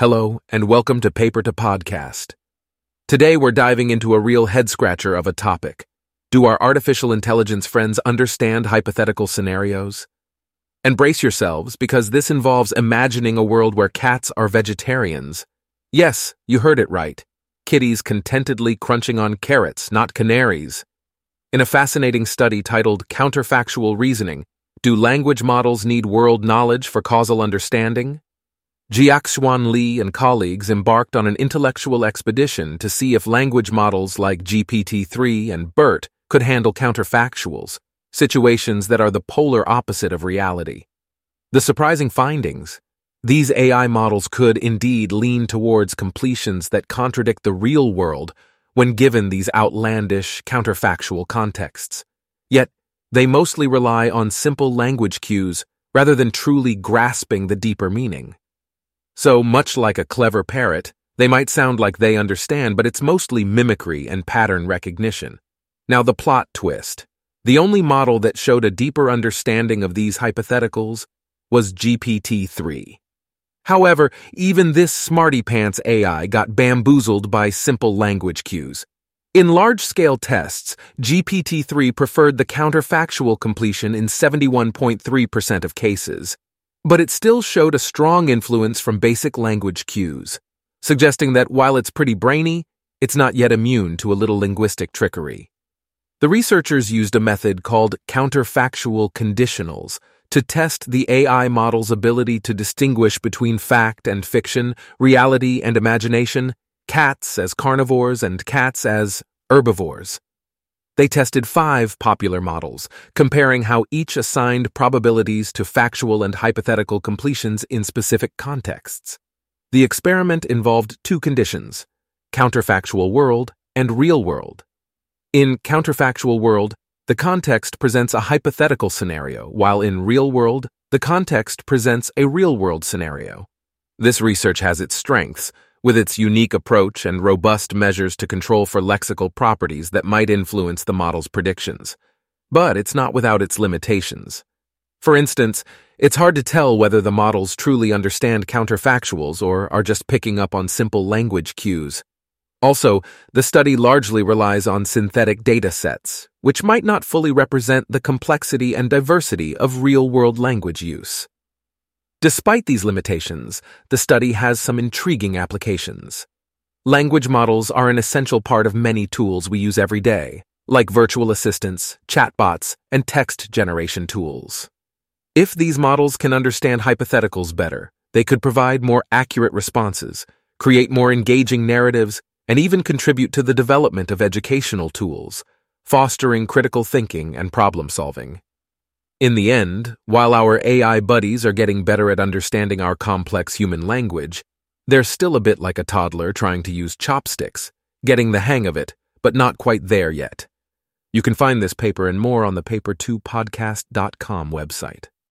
Hello, and welcome to Paper to Podcast. Today we're diving into a real head scratcher of a topic. Do our artificial intelligence friends understand hypothetical scenarios? And brace yourselves, because this involves imagining a world where cats are vegetarians. Yes, you heard it right. Kitties contentedly crunching on carrots, not canaries. In a fascinating study titled Counterfactual Reasoning, Do Language Models Need World Knowledge for Causal Understanding? Jiaxuan Li and colleagues embarked on an intellectual expedition to see if language models like GPT-3 and BERT could handle counterfactuals, situations that are the polar opposite of reality. The surprising findings these AI models could indeed lean towards completions that contradict the real world when given these outlandish, counterfactual contexts. Yet, they mostly rely on simple language cues rather than truly grasping the deeper meaning. So, much like a clever parrot, they might sound like they understand, but it's mostly mimicry and pattern recognition. Now, the plot twist. The only model that showed a deeper understanding of these hypotheticals was GPT 3. However, even this smarty pants AI got bamboozled by simple language cues. In large scale tests, GPT 3 preferred the counterfactual completion in 71.3% of cases, but it still showed a strong influence from basic language cues, suggesting that while it's pretty brainy, it's not yet immune to a little linguistic trickery. The researchers used a method called counterfactual conditionals to test the AI model's ability to distinguish between fact and fiction, reality and imagination, cats as carnivores and cats as herbivores. They tested five popular models, comparing how each assigned probabilities to factual and hypothetical completions in specific contexts. The experiment involved two conditions counterfactual world and real world. In counterfactual world, the context presents a hypothetical scenario, while in real world, the context presents a real world scenario. This research has its strengths, with its unique approach and robust measures to control for lexical properties that might influence the model's predictions. But it's not without its limitations. For instance, it's hard to tell whether the models truly understand counterfactuals or are just picking up on simple language cues. Also, the study largely relies on synthetic data sets, which might not fully represent the complexity and diversity of real world language use. Despite these limitations, the study has some intriguing applications. Language models are an essential part of many tools we use every day, like virtual assistants, chatbots, and text generation tools. If these models can understand hypotheticals better, they could provide more accurate responses, create more engaging narratives, and even contribute to the development of educational tools, fostering critical thinking and problem solving. In the end, while our AI buddies are getting better at understanding our complex human language, they're still a bit like a toddler trying to use chopsticks, getting the hang of it, but not quite there yet. You can find this paper and more on the paper2podcast.com website.